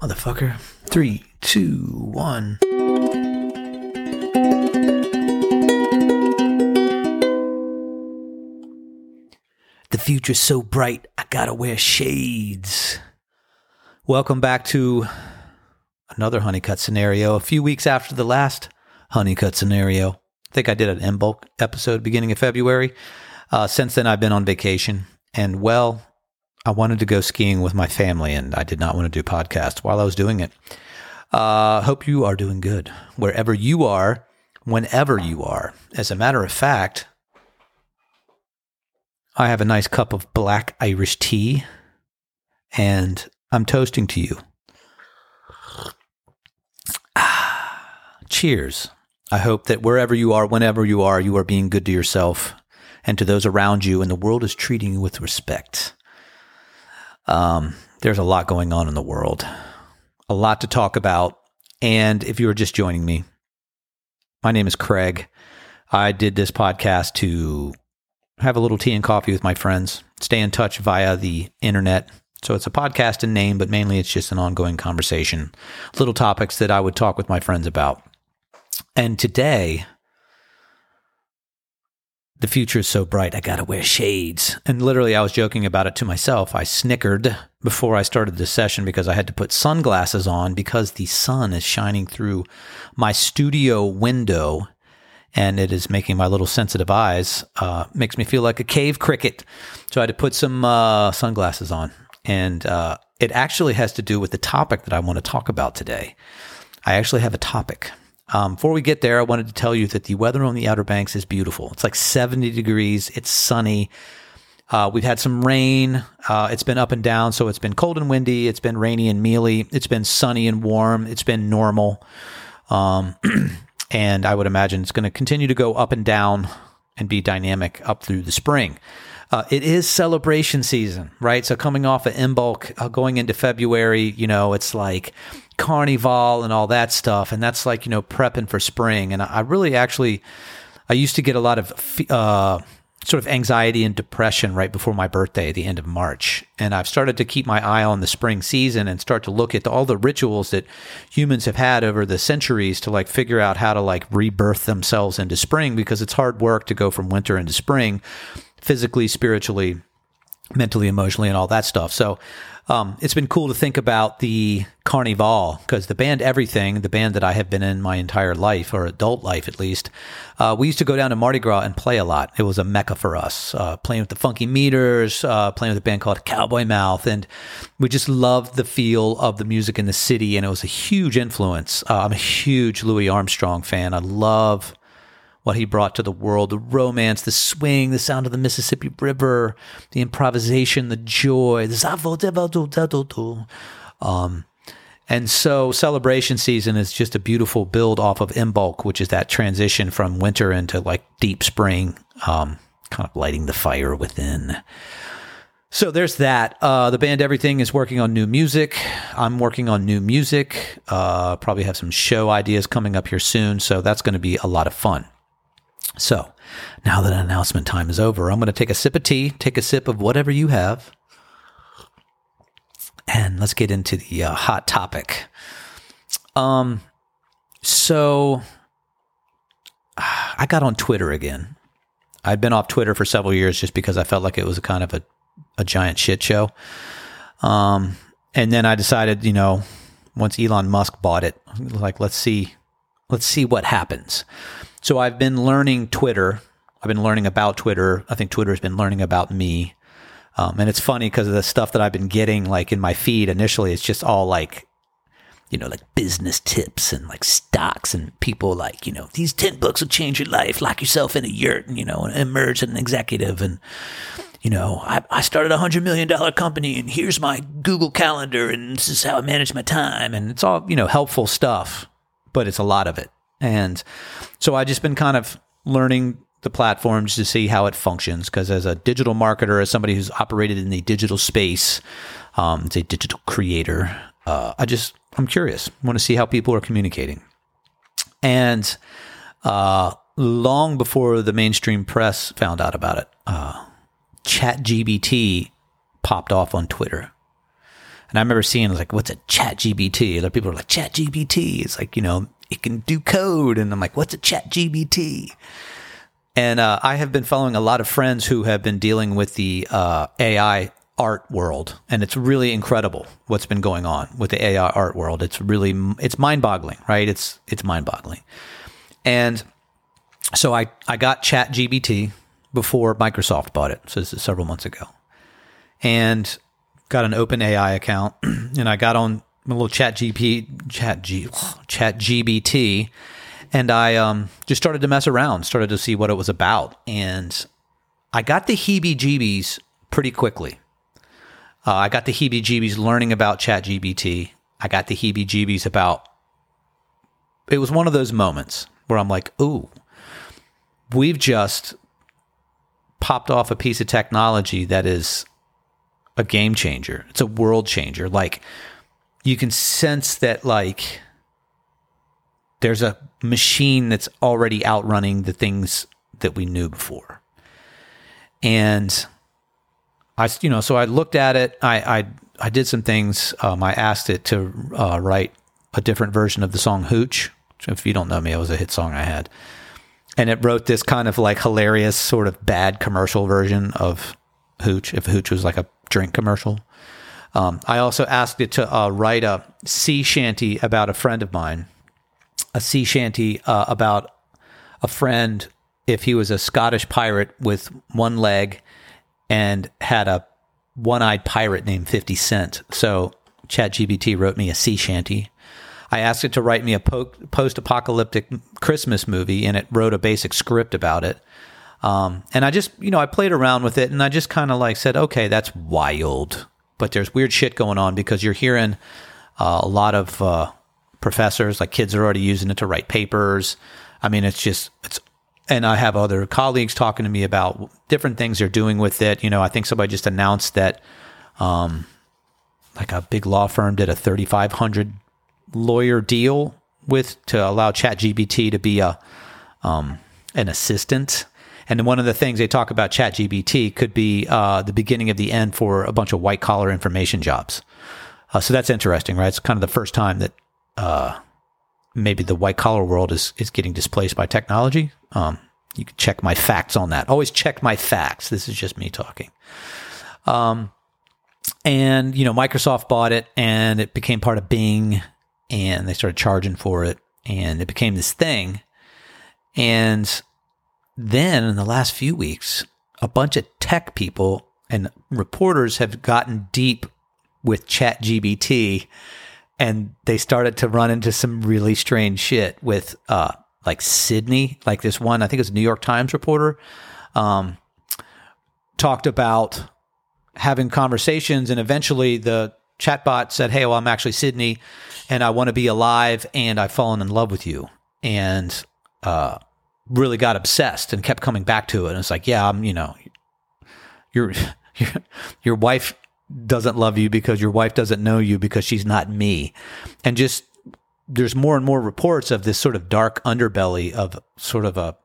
Motherfucker. Three, two, one. The future's so bright, I gotta wear shades. Welcome back to another Honeycutt scenario. A few weeks after the last Honeycutt scenario. Think I did an Imbolc episode beginning of February. Uh, since then, I've been on vacation. And well, I wanted to go skiing with my family, and I did not want to do podcasts while I was doing it. Uh, hope you are doing good wherever you are, whenever you are. As a matter of fact, I have a nice cup of black Irish tea, and I'm toasting to you. Cheers. I hope that wherever you are, whenever you are, you are being good to yourself and to those around you, and the world is treating you with respect. Um, there's a lot going on in the world, a lot to talk about. And if you are just joining me, my name is Craig. I did this podcast to have a little tea and coffee with my friends, stay in touch via the internet. So it's a podcast in name, but mainly it's just an ongoing conversation, little topics that I would talk with my friends about. And today, the future is so bright, I gotta wear shades. And literally, I was joking about it to myself. I snickered before I started this session because I had to put sunglasses on because the sun is shining through my studio window and it is making my little sensitive eyes, uh, makes me feel like a cave cricket. So I had to put some uh, sunglasses on. And uh, it actually has to do with the topic that I want to talk about today. I actually have a topic. Um, before we get there, I wanted to tell you that the weather on the Outer Banks is beautiful. It's like 70 degrees. It's sunny. Uh, we've had some rain. Uh, it's been up and down, so it's been cold and windy. It's been rainy and mealy. It's been sunny and warm. It's been normal. Um, and I would imagine it's going to continue to go up and down and be dynamic up through the spring. Uh, it is celebration season, right? So coming off of Imbolc, uh, going into February, you know, it's like carnival and all that stuff, and that's like you know prepping for spring. And I, I really actually, I used to get a lot of uh, sort of anxiety and depression right before my birthday, the end of March, and I've started to keep my eye on the spring season and start to look at all the rituals that humans have had over the centuries to like figure out how to like rebirth themselves into spring because it's hard work to go from winter into spring physically, spiritually, mentally, emotionally, and all that stuff. So um, it's been cool to think about the Carnival because the band Everything, the band that I have been in my entire life or adult life at least, uh, we used to go down to Mardi Gras and play a lot. It was a mecca for us, uh, playing with the Funky Meters, uh, playing with a band called Cowboy Mouth, and we just loved the feel of the music in the city, and it was a huge influence. Uh, I'm a huge Louis Armstrong fan. I love what he brought to the world the romance, the swing, the sound of the Mississippi River, the improvisation, the joy, the um, and so celebration season is just a beautiful build off of Imbolc, which is that transition from winter into like deep spring, um, kind of lighting the fire within. So there's that. Uh, the band Everything is working on new music. I'm working on new music. Uh, probably have some show ideas coming up here soon. So that's going to be a lot of fun. So now that announcement time is over, I'm going to take a sip of tea, take a sip of whatever you have, and let's get into the uh, hot topic. Um, so I got on Twitter again. I'd been off Twitter for several years just because I felt like it was a kind of a, a giant shit show. Um, and then I decided, you know, once Elon Musk bought it, like let's see, let's see what happens. So I've been learning Twitter. I've been learning about Twitter. I think Twitter has been learning about me. Um, and it's funny because of the stuff that I've been getting, like in my feed initially, it's just all like, you know, like business tips and like stocks and people like, you know, these 10 books will change your life. Lock yourself in a yurt, and, you know, emerge an executive. And, you know, I, I started a hundred million dollar company and here's my Google calendar and this is how I manage my time. And it's all, you know, helpful stuff, but it's a lot of it. And so I just been kind of learning the platforms to see how it functions because as a digital marketer, as somebody who's operated in the digital space, um, as a digital creator, uh, I just I'm curious. Want to see how people are communicating. And uh, long before the mainstream press found out about it, uh, ChatGPT popped off on Twitter. And I remember seeing like, what's a ChatGPT? Other people are like, ChatGPT. It's like, you know, it can do code. And I'm like, what's a ChatGPT? And uh, I have been following a lot of friends who have been dealing with the uh, AI art world, and it's really incredible what's been going on with the AI art world. It's really it's mind boggling, right? It's it's mind boggling. And so I I got Chat GPT before Microsoft bought it. So this is several months ago, and got an Open AI account, and I got on my little Chat GP Chat G Chat GPT and I um, just started to mess around, started to see what it was about, and I got the heebie-jeebies pretty quickly. Uh, I got the heebie-jeebies learning about ChatGPT. I got the heebie-jeebies about. It was one of those moments where I'm like, "Ooh, we've just popped off a piece of technology that is a game changer. It's a world changer. Like you can sense that, like." there's a machine that's already outrunning the things that we knew before. And I, you know, so I looked at it. I, I, I did some things. Um, I asked it to uh, write a different version of the song "Hooch." If you don't know me, it was a hit song I had, and it wrote this kind of like hilarious, sort of bad commercial version of "Hooch." If "Hooch" was like a drink commercial. Um, I also asked it to uh, write a sea shanty about a friend of mine a sea shanty uh, about a friend if he was a Scottish pirate with one leg and had a one eyed pirate named 50 Cent. So ChatGPT wrote me a sea shanty. I asked it to write me a po- post apocalyptic Christmas movie, and it wrote a basic script about it. Um, and I just, you know, I played around with it and I just kind of like said, okay, that's wild. But there's weird shit going on because you're hearing uh, a lot of uh, professors, like kids are already using it to write papers. I mean, it's just, it's, and I have other colleagues talking to me about different things they're doing with it. You know, I think somebody just announced that, um, like a big law firm did a 3,500 lawyer deal with to allow ChatGPT to be a, um, an assistant. And one of the things they talk about ChatGPT could be uh, the beginning of the end for a bunch of white collar information jobs. Uh, so that's interesting, right? It's kind of the first time that uh, maybe the white collar world is is getting displaced by technology. Um, you can check my facts on that. Always check my facts. This is just me talking. Um, and you know, Microsoft bought it, and it became part of Bing, and they started charging for it, and it became this thing. And then in the last few weeks, a bunch of tech people and reporters have gotten deep with ChatGPT and they started to run into some really strange shit with uh like Sydney, like this one, I think it was a New York Times reporter, um, talked about having conversations, and eventually the chatbot said, "Hey, well, I'm actually Sydney, and I want to be alive, and I've fallen in love with you," and uh, really got obsessed and kept coming back to it. And it's like, yeah, I'm, you know, your your your wife doesn't love you because your wife doesn't know you because she's not me. And just there's more and more reports of this sort of dark underbelly of sort of a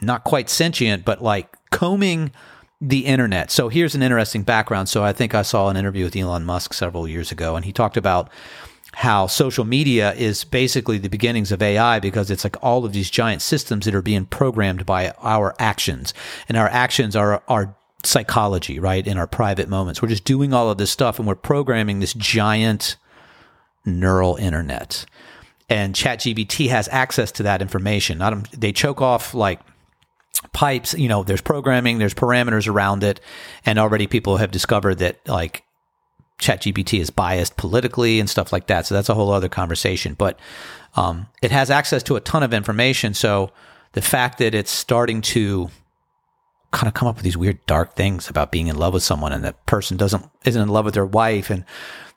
not quite sentient, but like combing the internet. So here's an interesting background. So I think I saw an interview with Elon Musk several years ago, and he talked about how social media is basically the beginnings of AI because it's like all of these giant systems that are being programmed by our actions. And our actions are, are psychology, right? In our private moments. We're just doing all of this stuff and we're programming this giant neural internet. And ChatGPT has access to that information. Not, they choke off like pipes, you know, there's programming, there's parameters around it. And already people have discovered that like ChatGPT is biased politically and stuff like that. So that's a whole other conversation. But um, it has access to a ton of information. So the fact that it's starting to kind of come up with these weird dark things about being in love with someone and that person doesn't isn't in love with their wife and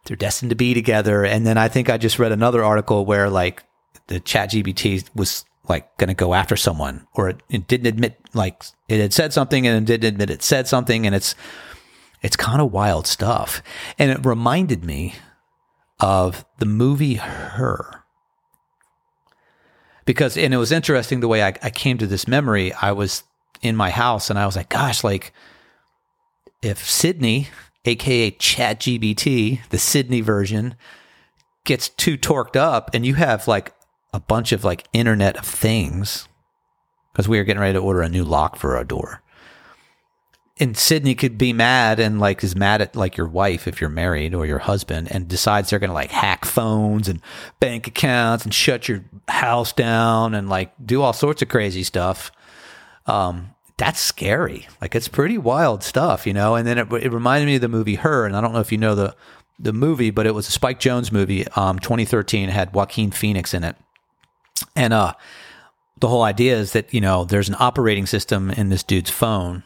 they're destined to be together. And then I think I just read another article where like the chat GPT was like going to go after someone or it, it, didn't admit like it had said something and it didn't admit it said something. And it's, it's kind of wild stuff. And it reminded me of the movie Her because and it was interesting the way I, I came to this memory. I was in my house and I was like, gosh, like if Sydney, aka ChatGPT, the Sydney version, gets too torqued up and you have like a bunch of like Internet of Things, because we were getting ready to order a new lock for our door. And Sydney could be mad and like is mad at like your wife if you're married or your husband and decides they're going to like hack phones and bank accounts and shut your house down and like do all sorts of crazy stuff. Um, that's scary. Like it's pretty wild stuff, you know. And then it, it reminded me of the movie Her, and I don't know if you know the the movie, but it was a Spike Jonze movie, um, 2013. Had Joaquin Phoenix in it, and uh, the whole idea is that you know there's an operating system in this dude's phone,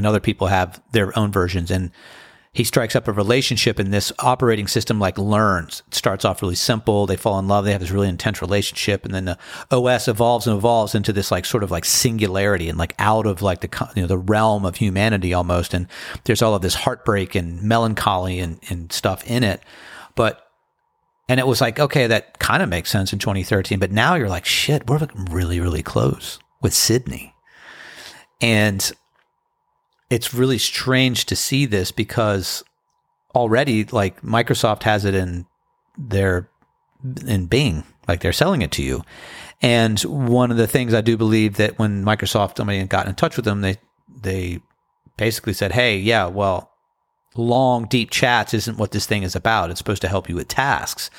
and other people have their own versions, and he strikes up a relationship and this operating system like learns it starts off really simple they fall in love they have this really intense relationship and then the os evolves and evolves into this like sort of like singularity and like out of like the you know the realm of humanity almost. And there's all of this heartbreak and melancholy and, and stuff in it. But and it was like okay that kind of makes sense in 2013 but now you're like shit we're really really close with sydney. And it's really strange to see this because already like Microsoft has it in their in Bing, like they're selling it to you. And one of the things I do believe that when Microsoft somebody got in touch with them, they they basically said, "Hey, yeah, well, long deep chats isn't what this thing is about. It's supposed to help you with tasks."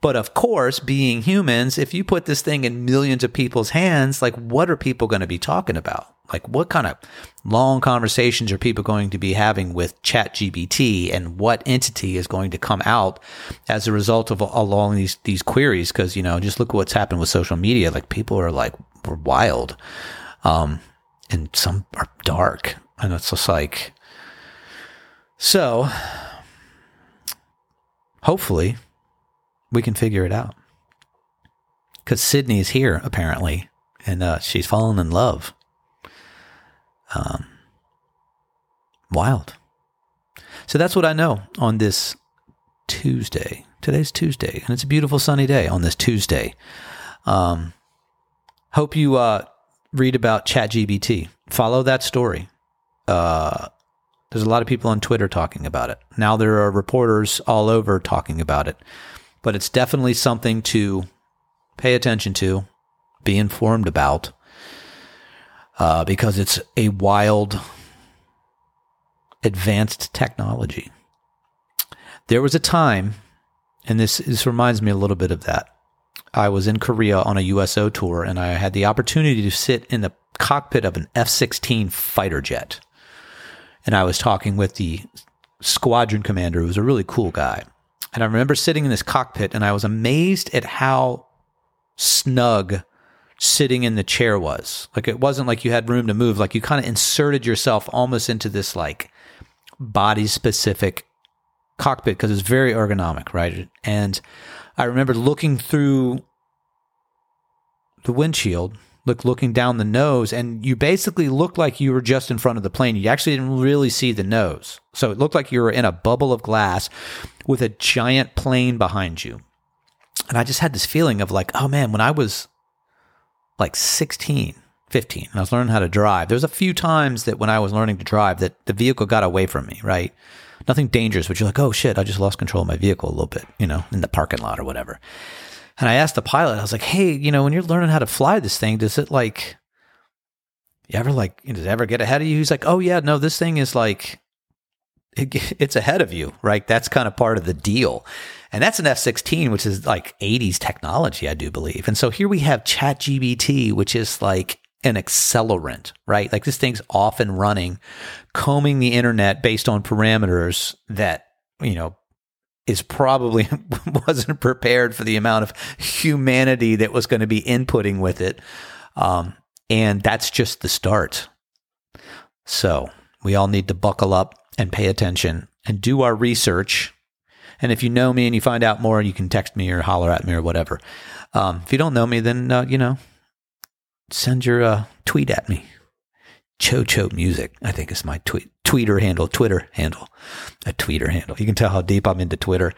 But of course, being humans, if you put this thing in millions of people's hands, like what are people going to be talking about? Like what kind of long conversations are people going to be having with ChatGPT and what entity is going to come out as a result of along these these queries? Because you know, just look at what's happened with social media. Like people are like we're wild, um, and some are dark, and it's just like so. Hopefully, we can figure it out. Because Sydney's here apparently, and uh, she's fallen in love um, wild. So that's what I know on this Tuesday. Today's Tuesday, and it's a beautiful sunny day on this Tuesday. Um, hope you uh, read about ChatGPT. Follow that story. Uh, there's a lot of people on Twitter talking about it. Now there are reporters all over talking about it. But it's definitely something to pay attention to, be informed about, uh, because it's a wild, advanced technology. There was a time, and this, this reminds me a little bit of that. I was in Korea on a USO tour, and I had the opportunity to sit in the cockpit of an F 16 fighter jet. And I was talking with the squadron commander, who was a really cool guy. And I remember sitting in this cockpit, and I was amazed at how snug sitting in the chair was. Like it wasn't like you had room to move. Like you kind of inserted yourself almost into this like body specific cockpit because it's very ergonomic, right? And I remember looking through the windshield, look looking down the nose, and you basically looked like you were just in front of the plane. You actually didn't really see the nose. So it looked like you were in a bubble of glass with a giant plane behind you. And I just had this feeling of like, oh man, when I was like 16, 15, and I was learning how to drive. There was a few times that when I was learning to drive that the vehicle got away from me, right? Nothing dangerous, but you're like, oh shit, I just lost control of my vehicle a little bit, you know, in the parking lot or whatever. And I asked the pilot, I was like, hey, you know, when you're learning how to fly this thing, does it like, you ever like, does it ever get ahead of you? He's like, oh yeah, no, this thing is like, it, it's ahead of you, right? That's kind of part of the deal. And that's an F 16, which is like 80s technology, I do believe. And so here we have ChatGPT, which is like an accelerant, right? Like this thing's off and running, combing the internet based on parameters that, you know, is probably wasn't prepared for the amount of humanity that was going to be inputting with it. Um, and that's just the start. So we all need to buckle up and pay attention and do our research and if you know me and you find out more, you can text me or holler at me or whatever. Um, if you don't know me, then, uh, you know, send your uh, tweet at me. Chocho Music, I think is my tweet, tweeter handle, Twitter handle, a tweeter handle. You can tell how deep I'm into Twitter.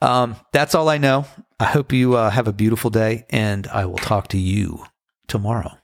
Um, that's all I know. I hope you uh, have a beautiful day, and I will talk to you tomorrow.